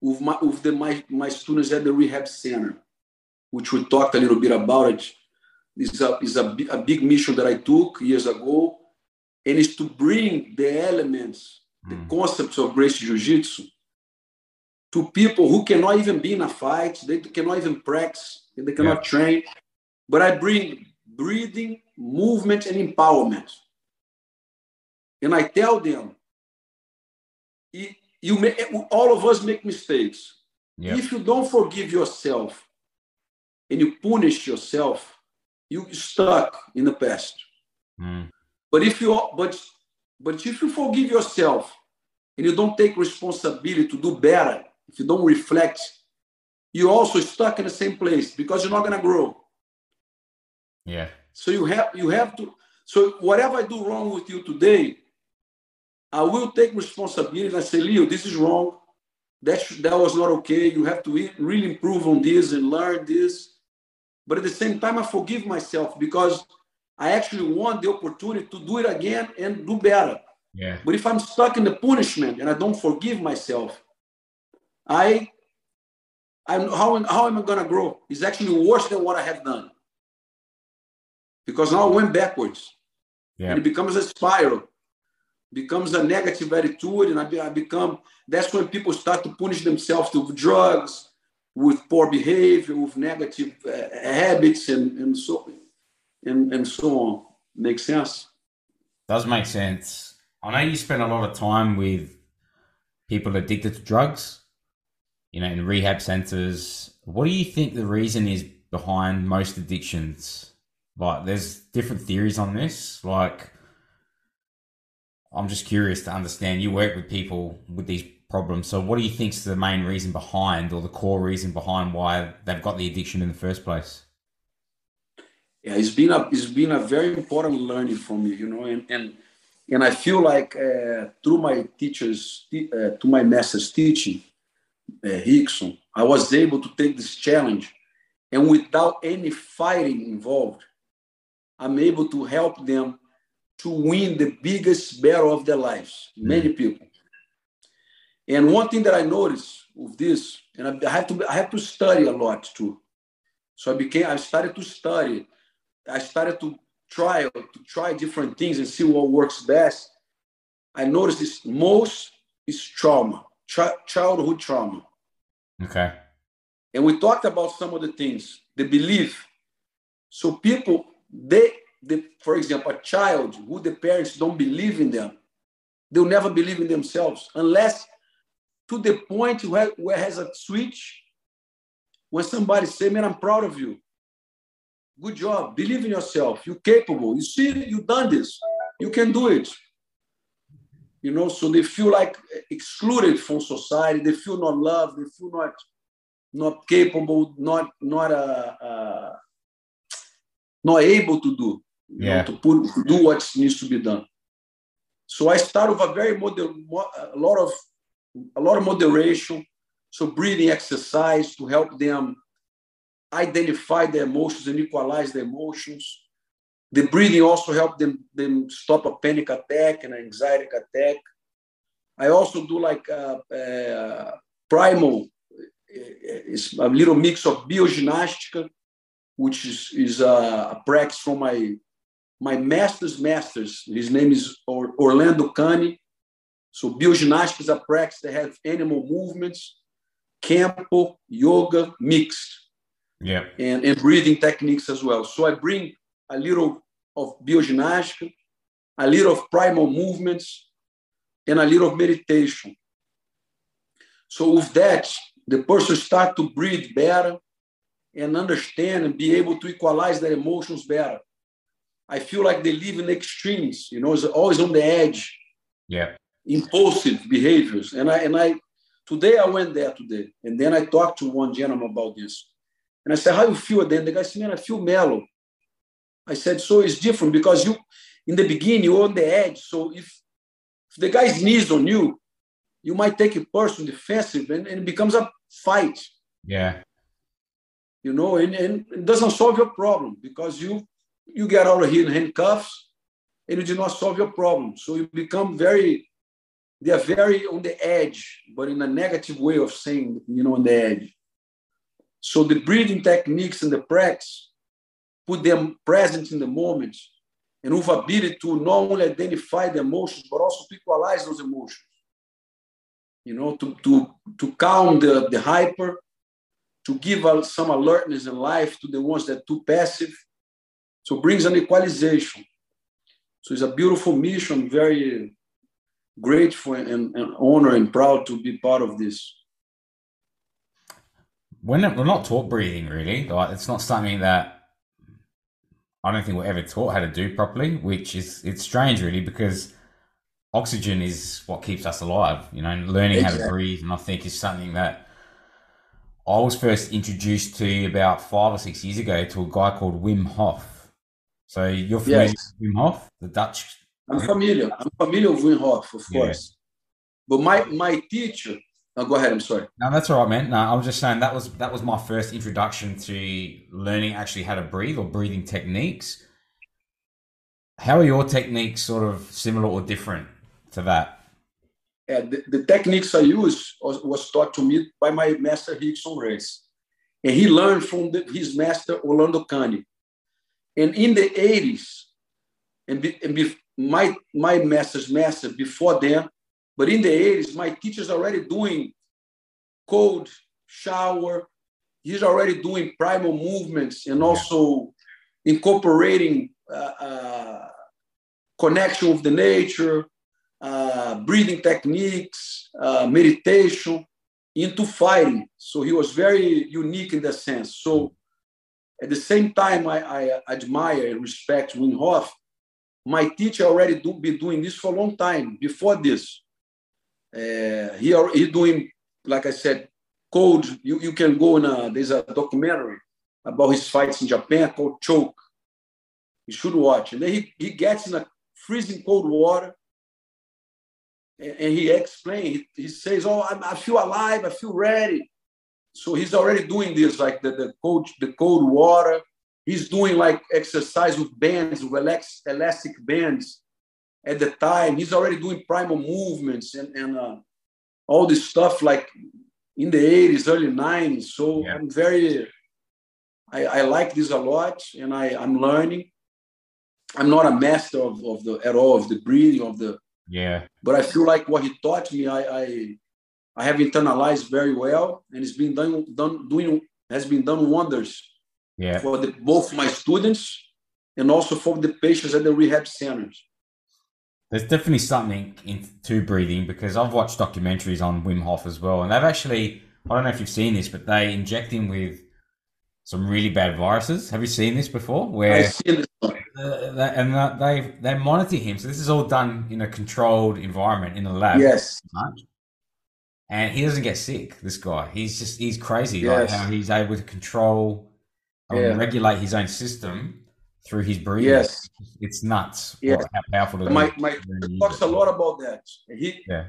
with my with the, my, my students at the rehab center, which we talked a little bit about it. Is a is a, a big mission that I took years ago, and is to bring the elements, the Mm. concepts of Gracie Jiu-Jitsu to people who cannot even be in a fight, they cannot even practice, they cannot train. But I bring breathing, movement, and empowerment. And I tell them, "You- you may, all of us make mistakes. Yeah. If you don't forgive yourself and you punish yourself, you stuck in the past. Mm. But if you but but if you forgive yourself and you don't take responsibility to do better, if you don't reflect, you're also stuck in the same place because you're not gonna grow. Yeah. So you have you have to. So whatever I do wrong with you today, I will take responsibility and I say, Leo, this is wrong. That that was not okay. You have to re- really improve on this and learn this. But at the same time, I forgive myself because I actually want the opportunity to do it again and do better. Yeah. But if I'm stuck in the punishment and I don't forgive myself, I, I'm how, how am I going to grow? It's actually worse than what I have done. Because now I went backwards Yeah. and it becomes a spiral, becomes a negative attitude, and I, be, I become. That's when people start to punish themselves with drugs, with poor behavior, with negative uh, habits, and, and so and, and so on. Makes sense? Does make sense. I know you spend a lot of time with people addicted to drugs, you know, in rehab centers. What do you think the reason is behind most addictions? Like, there's different theories on this. Like, I'm just curious to understand. You work with people with these problems. So, what do you think's the main reason behind, or the core reason behind why they've got the addiction in the first place? yeah, it's been a it's been a very important learning for me, you know, and and and I feel like uh, through my teachers, uh, to my master's teaching, uh, Rickson, I was able to take this challenge, and without any fighting involved, I'm able to help them to win the biggest battle of their lives. Many people. And one thing that I noticed with this, and I I have to I have to study a lot too. So I became I started to study I started to try to try different things and see what works best. I noticed this most is trauma, chi- childhood trauma. Okay. And we talked about some of the things, the belief. So people, they, they, for example, a child who the parents don't believe in them, they'll never believe in themselves unless to the point where, where has a switch when somebody say, man, I'm proud of you. Good job. Believe in yourself. You're capable. You see, you've done this. You can do it. You know, so they feel like excluded from society. They feel not loved. They feel not not capable, not not uh, uh, not able to do. you know, Yeah. to put to do what needs to be done. So I start with a very moder- a lot of a lot of moderation. So breathing exercise to help them identify their emotions and equalize their emotions. The breathing also help them them stop a panic attack and an anxiety attack. I also do like uh, uh, primal. It's a little mix of biogymnastica, which is, is a, a practice from my my master's masters. His name is Orlando Cani. So biogymnastica is a practice that has animal movements, campo, yoga mixed Yeah. and, and breathing techniques as well. So I bring a little of biogymnastica, a little of primal movements, and a little of meditation. So with that, the person start to breathe better and understand and be able to equalize their emotions better. I feel like they live in extremes, you know, it's always on the edge. Yeah. Impulsive behaviors. And I and I today I went there today. And then I talked to one gentleman about this. And I said, How you feel then? The guy said, Man, I feel mellow. I said, So it's different because you in the beginning you're on the edge. So if, if the guy sneezes on you, you might take it personal, defensive, and, and it becomes a fight. Yeah. You know, and, and it doesn't solve your problem because you you get out of here in handcuffs and you do not solve your problem. So you become very they are very on the edge, but in a negative way of saying, you know, on the edge. So the breathing techniques and the practice put them present in the moment and with ability to not only identify the emotions, but also to equalize those emotions. You know, to, to, to calm the, the hyper, to give some alertness in life to the ones that are too passive. So brings an equalization. So it's a beautiful mission, very grateful and, and honored and proud to be part of this. We're not, we're not taught breathing really. Like it's not something that I don't think we're ever taught how to do properly, which is it's strange really because oxygen is what keeps us alive. You know, learning exactly. how to breathe, and I think is something that I was first introduced to about five or six years ago to a guy called Wim Hof. So you're familiar yes. with Wim Hof, the Dutch I'm familiar. I'm familiar with Wim Hof, of course. Yeah. But my my teacher. Oh, go ahead. I'm sorry. No, that's all right, man. No, I was just saying that was that was my first introduction to learning actually how to breathe or breathing techniques. How are your techniques sort of similar or different to that? Yeah, the, the techniques I use was, was, taught to me by my master Rickson Reis. And he learned from the, his master Orlando Cani. And in the 80s, and, be, and be, my my master's master before then, but in the 80s, my teacher's already doing cold shower. He's already doing primal movements and also incorporating uh, uh, connection with the nature, uh, breathing techniques, uh, meditation into fighting. So he was very unique in that sense. So at the same time, I, I admire and respect Wim Hof my teacher already do, be doing this for a long time before this. Uh, he he doing like I said, code. You you can go in a there's a documentary about his fights in Japan called Choke. You should watch. And then he, he gets in a freezing cold water and, and he explains, he, he says, Oh, I, I, feel alive, I feel ready. So he's already doing this, like the, the cold, the cold water, He's doing like exercise with bands, with elastic bands at the time. He's already doing primal movements and, and uh, all this stuff like in the 80s, early 90s. So yeah. I'm very, I, I, like this a lot and I, I'm learning. I'm not a master of, of the at all of the breathing of the yeah. But I feel like what he taught me, I I, I have internalized very well, and it's been done done doing has been done wonders yeah. for the, both my students and also for the patients at the rehab centers. There's definitely something in into breathing because I've watched documentaries on Wim Hof as well, and they've actually I don't know if you've seen this, but they inject him with some really bad viruses. Have you seen this before? Where I've seen this. Uh, and uh, they they monitor him. So this is all done in a controlled environment in a lab. Yes. And he doesn't get sick. This guy, he's just he's crazy. Yes. Like how he's able to control yeah. regulate his own system through his breathing. Yes, it's nuts. Yeah, how powerful it my. My talks a lot about that. He yeah.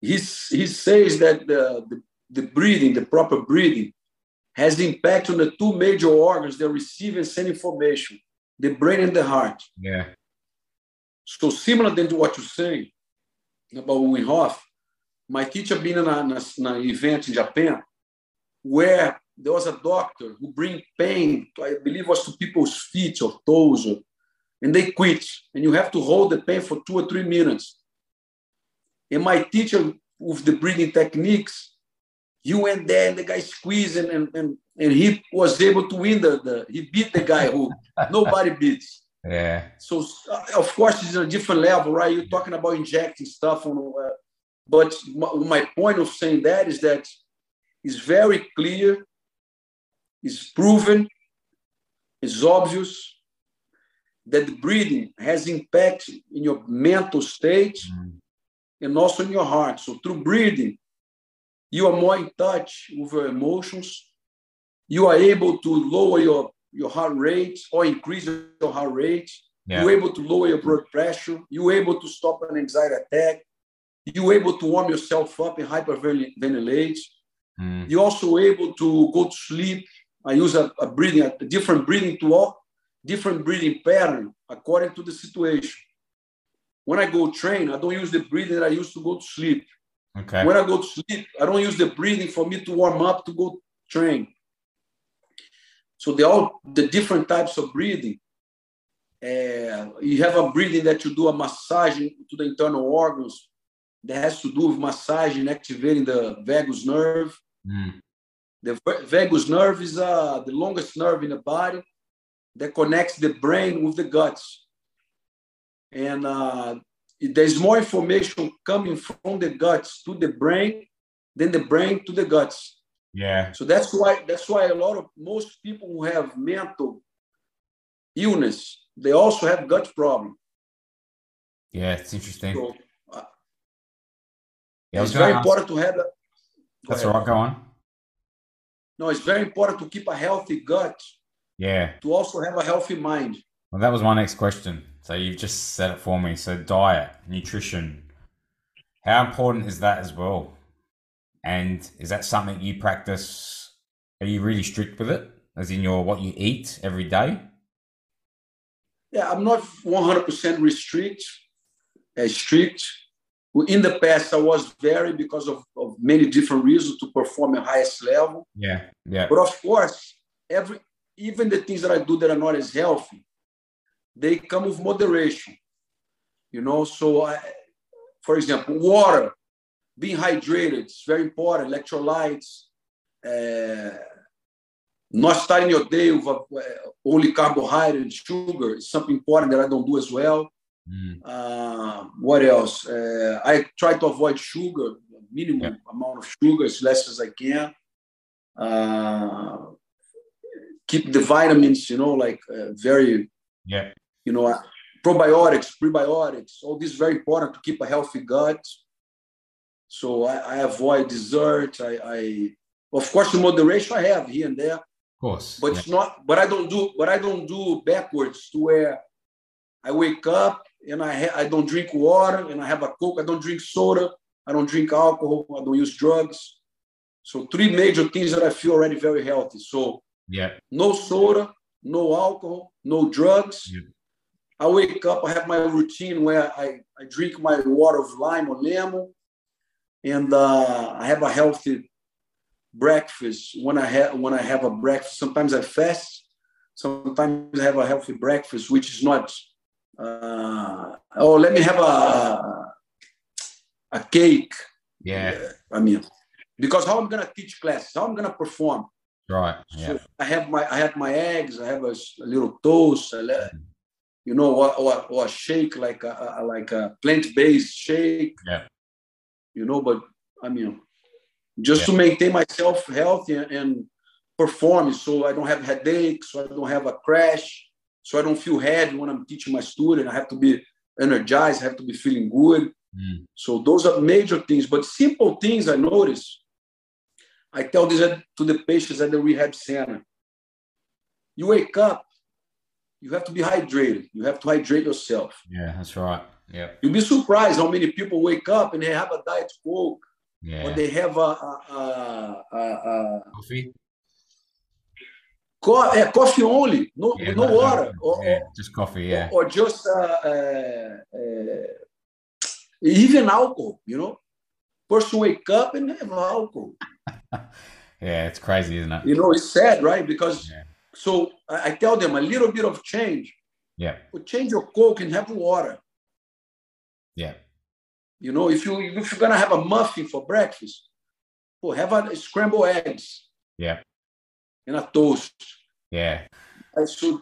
He, he says that the, the, the breathing, the proper breathing, has impact on the two major organs that receive and send information, the brain and the heart. Yeah. So similar than to what you're saying about Wim Hof, my teacher been in an event in Japan where there was a doctor who bring pain, I believe was to people's feet or toes, or, and they quit. And you have to hold the pain for two or three minutes. And my teacher, with the breathing techniques, he went there and the guy squeezed and, and, and, and he was able to win the, the he beat the guy who nobody beats. Yeah. So uh, of course it's a different level, right? You're talking about injecting stuff on, uh, but my, my point of saying that is that it's very clear, is proven, is obvious that breathing has impact in your mental state mm. and also in your heart. So through breathing, you are more in touch with your emotions. You are able to lower your, your heart rate or increase your heart rate. Yeah. You're able to lower your blood pressure. You're able to stop an anxiety attack. You're able to warm yourself up and hyperventilate. Mm. You're also able to go to sleep. I use a, a breathing, a different breathing to all, different breathing pattern according to the situation. When I go train, I don't use the breathing that I used to go to sleep. Okay. When I go to sleep, I don't use the breathing for me to warm up to go train. So they all the different types of breathing. Uh, you have a breathing that you do a massage to the internal organs that has to do with massaging, activating the vagus nerve. Mm. The vagus nerve is uh, the longest nerve in the body that connects the brain with the guts. And uh, there's more information coming from the guts to the brain than the brain to the guts. Yeah. So that's why that's why a lot of most people who have mental illness they also have gut problem. Yeah, it's interesting. So, uh, yeah, it's very important to have. A, that's all right. Go on. No, it's very important to keep a healthy gut. Yeah. To also have a healthy mind. Well, that was my next question. So you've just said it for me. So diet, nutrition, how important is that as well? And is that something you practice? Are you really strict with it, as in your what you eat every day? Yeah, I'm not 100% restrict, uh, strict. In the past, I was very because of, of many different reasons to perform at highest level. Yeah, yeah. But of course, every even the things that I do that are not as healthy, they come with moderation. You know, so I, for example, water, being hydrated is very important. Electrolytes, uh, not starting your day with uh, only carbohydrate, sugar is something important that I don't do as well. Mm. Uh, what else? Uh, I try to avoid sugar, minimum yeah. amount of sugar as less as I can. Uh, keep the vitamins, you know, like uh, very yeah you know, probiotics, prebiotics, all this is very important to keep a healthy gut. So I, I avoid dessert. I, I, of course, the moderation I have here and there. Of course. But yeah. it's not, but I don't do, but I don't do backwards to where I wake up and I, ha- I don't drink water and I have a Coke. I don't drink soda. I don't drink alcohol. I don't use drugs. So three major things that I feel already very healthy. So yeah, no soda, no alcohol, no drugs. Yeah I wake up, I have my routine where I, I drink my water of lime or lemon, and uh, I have a healthy breakfast. When I have when I have a breakfast, sometimes I fast, sometimes I have a healthy breakfast, which is not. Uh, oh, let me have a a cake. Yeah, I mean, because how I'm gonna teach classes, how I'm gonna perform. Right. Yeah. So I have my I have my eggs. I have a, a little toast. Let, you know, or, or, or a shake like a, a like a plant-based shake. Yeah. You know, but I mean, just yeah. to maintain myself healthy and, and perform, so I don't have headaches, so I don't have a crash, so I don't feel heavy when I'm teaching my student. I have to be energized, I have to be feeling good. Mm. So those are major things, but simple things I notice. I tell this to the patients at the rehab center. You wake up, you have to be hydrated. You have to hydrate yourself. Yeah, that's right. Yeah. You'll be surprised how many people wake up and they have a diet coke, yeah. or they have a, a, a, a coffee. Co- yeah, coffee only, no, yeah, no, water, or, yeah, just coffee, yeah, or, or just uh, uh, uh, even alcohol. You know, person wake up and have alcohol. yeah, it's crazy, isn't it? You know, it's sad, right? Because so I tell them a little bit of change. Yeah. But change your Coke and have water. Yeah. You know, if you if you're gonna have a muffin for breakfast, well, have a scrambled eggs. Yeah. And a toast. Yeah. I should.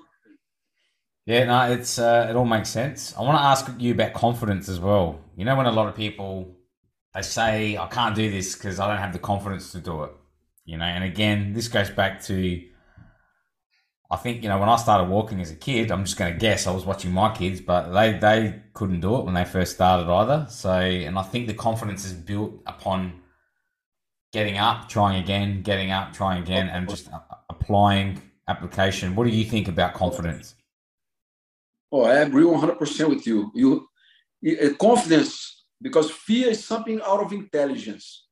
Yeah, no, it's uh, it all makes sense. I want to ask you about confidence as well. You know, when a lot of people they say, "I can't do this because I don't have the confidence to do it," You know, and again, this goes back to I think you know when I started walking as a kid, I'm just going to guess I was watching my kids, but they they couldn't do it when they first started either. So, and I think the confidence is built upon getting up, trying again, getting up, trying again, and just applying application. What do you think about confidence? Oh, I agree 100% with you. You uh, confidence because fear is something out of intelligence,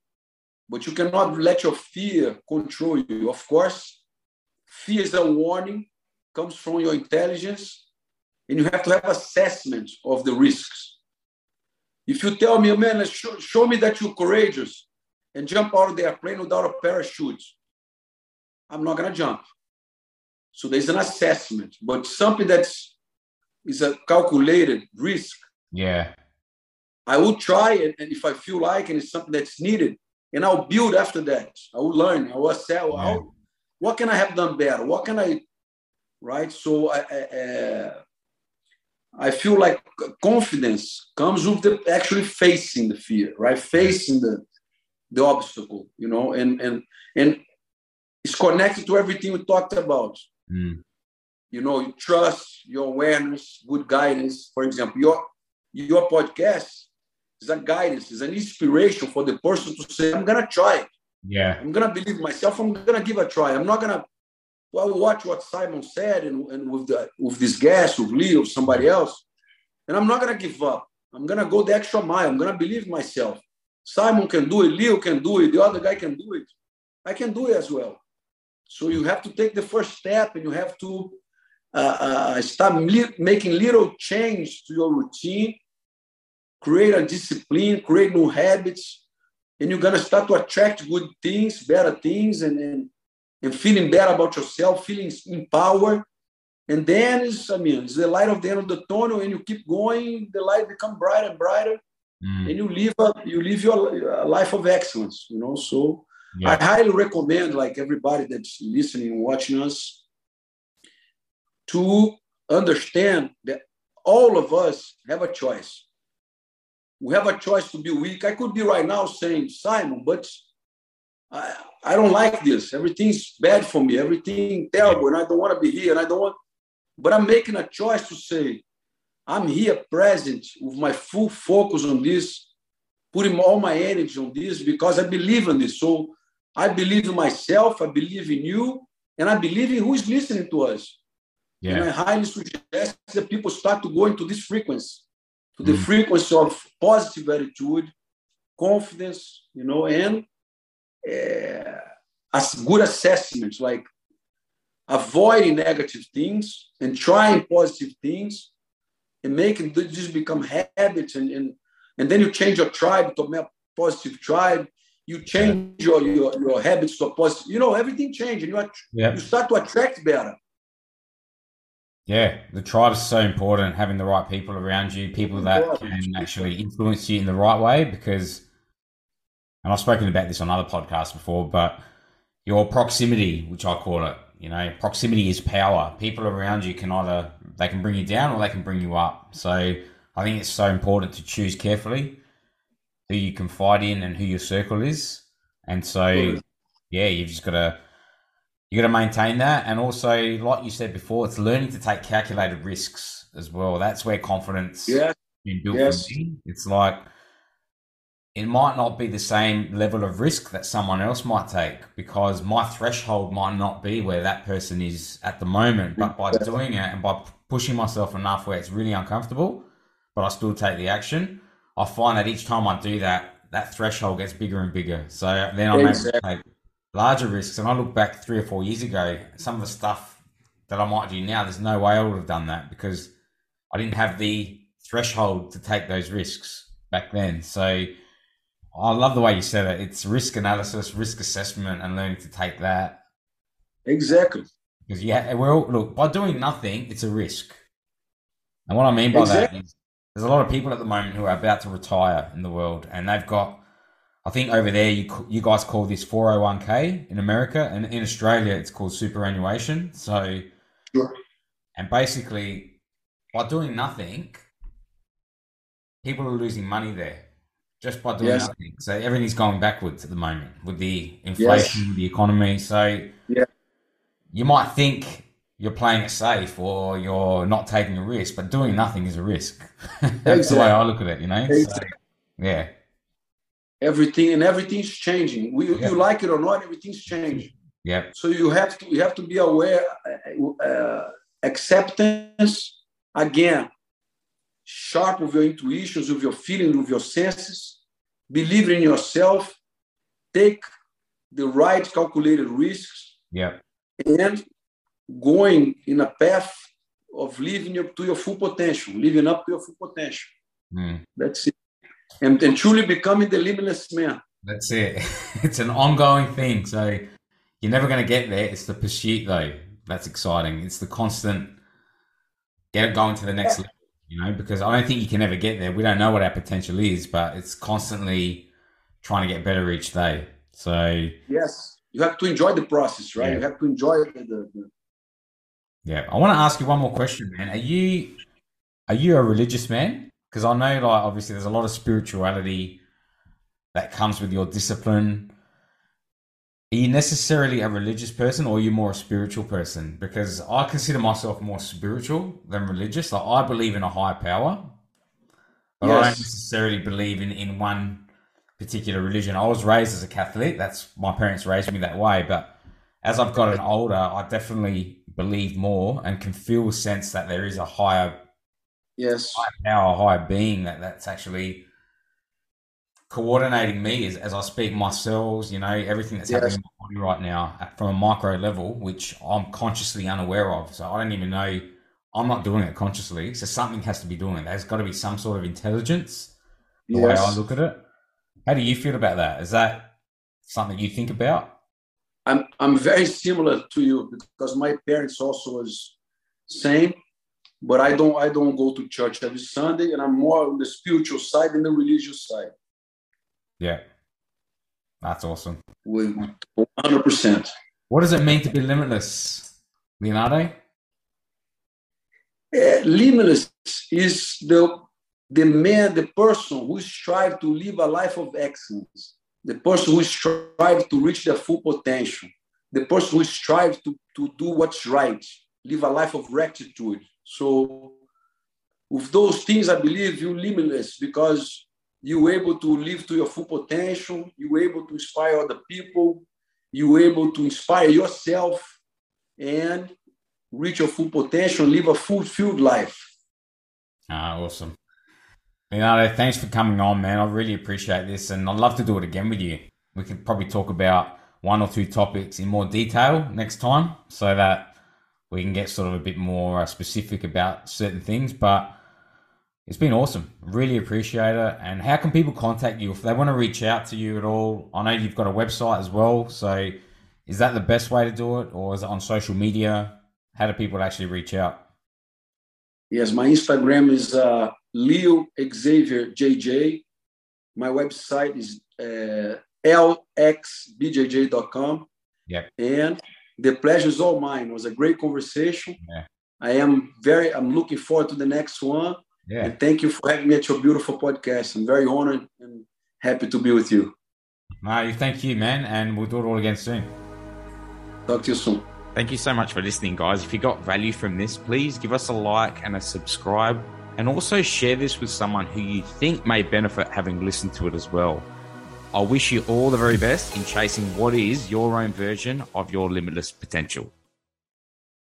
but you cannot let your fear control you. Of course, fear is a warning, comes from your intelligence, and you have to have assessment of the risks. If you tell me, man, show, show me that you're courageous and jump out of the airplane without a parachute, I'm not to jump. So there's an assessment, but something that's is a calculated risk. Yeah. I will try it, and if I feel like and it's something that's needed, and I'll build after that. I will learn. I will assess. Yeah. what can I have done better? What can I, right? So I, I, uh, I feel like confidence comes with the actually facing the fear, right? Facing the the obstacle, you know, and and and it's connected to everything we talked about. Mm. You know, you trust, your awareness, good guidance. For example, your your podcast is a guidance, is an inspiration for the person to say, I'm gonna try it. Yeah. I'm gonna believe myself, I'm gonna give a try. I'm not gonna well watch what Simon said and, and with the with this guest, with Lee, or somebody else. And I'm not gonna give up. I'm gonna go the extra mile. I'm gonna believe myself. Simon can do it, Leo can do it, the other guy can do it. I can do it as well. So you have to take the first step and you have to uh, uh, start li- making little change to your routine, create a discipline, create new habits, and you're going to start to attract good things, better things, and, and, and feeling better about yourself, feeling empowered. And then it's, I mean, it's the light of the end of the tunnel, and you keep going, the light become brighter and brighter, mm. and you live a, you live your life of excellence, you know. So yeah. I highly recommend, like everybody that's listening watching us, to understand that all of us have a choice. We have a choice to be weak. I could be right now saying, Simon, but I, I don't like this. Everything's bad for me. Everything terrible, and I don't want to be here. And I don't want. But I'm making a choice to say, I'm here present with my full focus on this, putting all my energy on this because I believe in this. So I believe in myself, I believe in you, and I believe in who is listening to us. Yeah. And I highly suggest that people start to go into this frequency, to the mm. frequency of positive attitude, confidence, you know, and uh, as good assessments, like avoiding negative things and trying positive things and making this become habits and, and and then you change your tribe to a positive tribe you change yeah. your, your, your habits to a positive, you know, everything changes. And you, yeah. you start to attract better. Yeah, the tribe is so important. Having the right people around you, people that can actually influence you in the right way. Because, and I've spoken about this on other podcasts before, but your proximity, which I call it, you know, proximity is power. People around you can either they can bring you down or they can bring you up. So I think it's so important to choose carefully who you confide in and who your circle is. And so, yeah, you've just got to you got to maintain that, and also, like you said before, it's learning to take calculated risks as well. That's where confidence yeah. been built yes. It's like it might not be the same level of risk that someone else might take because my threshold might not be where that person is at the moment. But by doing it and by pushing myself enough where it's really uncomfortable, but I still take the action, I find that each time I do that, that threshold gets bigger and bigger. So then I'm exactly. able to take larger risks. And I look back three or four years ago, some of the stuff that I might do now, there's no way I would have done that because I didn't have the threshold to take those risks back then. So I love the way you said it. It's risk analysis, risk assessment, and learning to take that. Exactly. Because yeah, we're all, look by doing nothing, it's a risk. And what I mean by exactly. that is there's a lot of people at the moment who are about to retire in the world, and they've got. I think over there, you you guys call this 401k in America, and in Australia, it's called superannuation. So, sure. and basically, by doing nothing, people are losing money there. just by doing yes. nothing. So everything's going backwards at the moment with the inflation, yes. with the economy. So yeah. you might think you're playing it safe or you're not taking a risk, but doing nothing is a risk. That's exactly. the way I look at it, you know? Exactly. So, yeah. Everything and everything's changing. We, You like it or not, everything's changing. Yeah. So you have to you have to be aware. Uh, uh acceptance again sharp with your intuitions, with your feelings, with your senses, believe in yourself, take the right calculated risks, yeah, and going in a path of living up to your full potential, living up to your full potential. Mm. That's it. And, and truly becoming the limitless man. That's it. It's an ongoing thing. So you're never going to get there. It's the pursuit, though. That's exciting. It's the constant get going to the next level you know, because I don't think you can ever get there. We don't know what our potential is, but it's constantly trying to get better each day. So yes, you have to enjoy the process, right? Yeah. You have to enjoy the, the, Yeah, I want to ask you one more question, man. Are you are you a religious man? Because I know, like, obviously, there's a lot of spirituality that comes with your discipline are you necessarily a religious person or are you more a spiritual person? Because I consider myself more spiritual than religious. Like I believe in a higher power, but yes. I don't necessarily believe in, in one particular religion. I was raised as a Catholic. That's my parents raised me that way. But as I've gotten older, I definitely believe more and can feel a sense that there is a higher, yes, higher power, higher being that that's actually coordinating me as, as I speak my cells, you know, everything that's yes. happening in my body right now from a micro level, which I'm consciously unaware of. So I don't even know I'm not doing it consciously. So something has to be doing it. There's got to be some sort of intelligence the yes. way I look at it. How do you feel about that? Is that something you think about? I'm I'm very similar to you because my parents also was same, but I don't I don't go to church every Sunday and I'm more on the spiritual side than the religious side. Yeah. That's awesome. 100%. What does it mean to be limitless, Leonardo? Uh, limitless is the, the man, the person who strives to live a life of excellence, the person who strives to reach their full potential, the person who strives to, to do what's right, live a life of rectitude. So, with those things, I believe you're limitless because you're able to live to your full potential, you're able to inspire other people, you're able to inspire yourself and reach your full potential, live a fulfilled life. Ah, awesome. Leonardo, thanks for coming on, man. I really appreciate this, and I'd love to do it again with you. We could probably talk about one or two topics in more detail next time so that we can get sort of a bit more uh, specific about certain things. But it's been awesome. Really appreciate it. And how can people contact you if they want to reach out to you at all? I know you've got a website as well. So is that the best way to do it or is it on social media? How do people actually reach out? Yes, my Instagram is uh, Leo Xavier JJ. My website is uh, lxbjj.com. Yeah. And the pleasure is all mine. It was a great conversation. Yeah. I am very, I'm looking forward to the next one. Yeah. And thank you for having me at your beautiful podcast. I'm very honored and happy to be with you. No, thank you, man. And we'll do it all again soon. Talk to you soon. Thank you so much for listening, guys. If you got value from this, please give us a like and a subscribe. And also share this with someone who you think may benefit having listened to it as well. I wish you all the very best in chasing what is your own version of your limitless potential.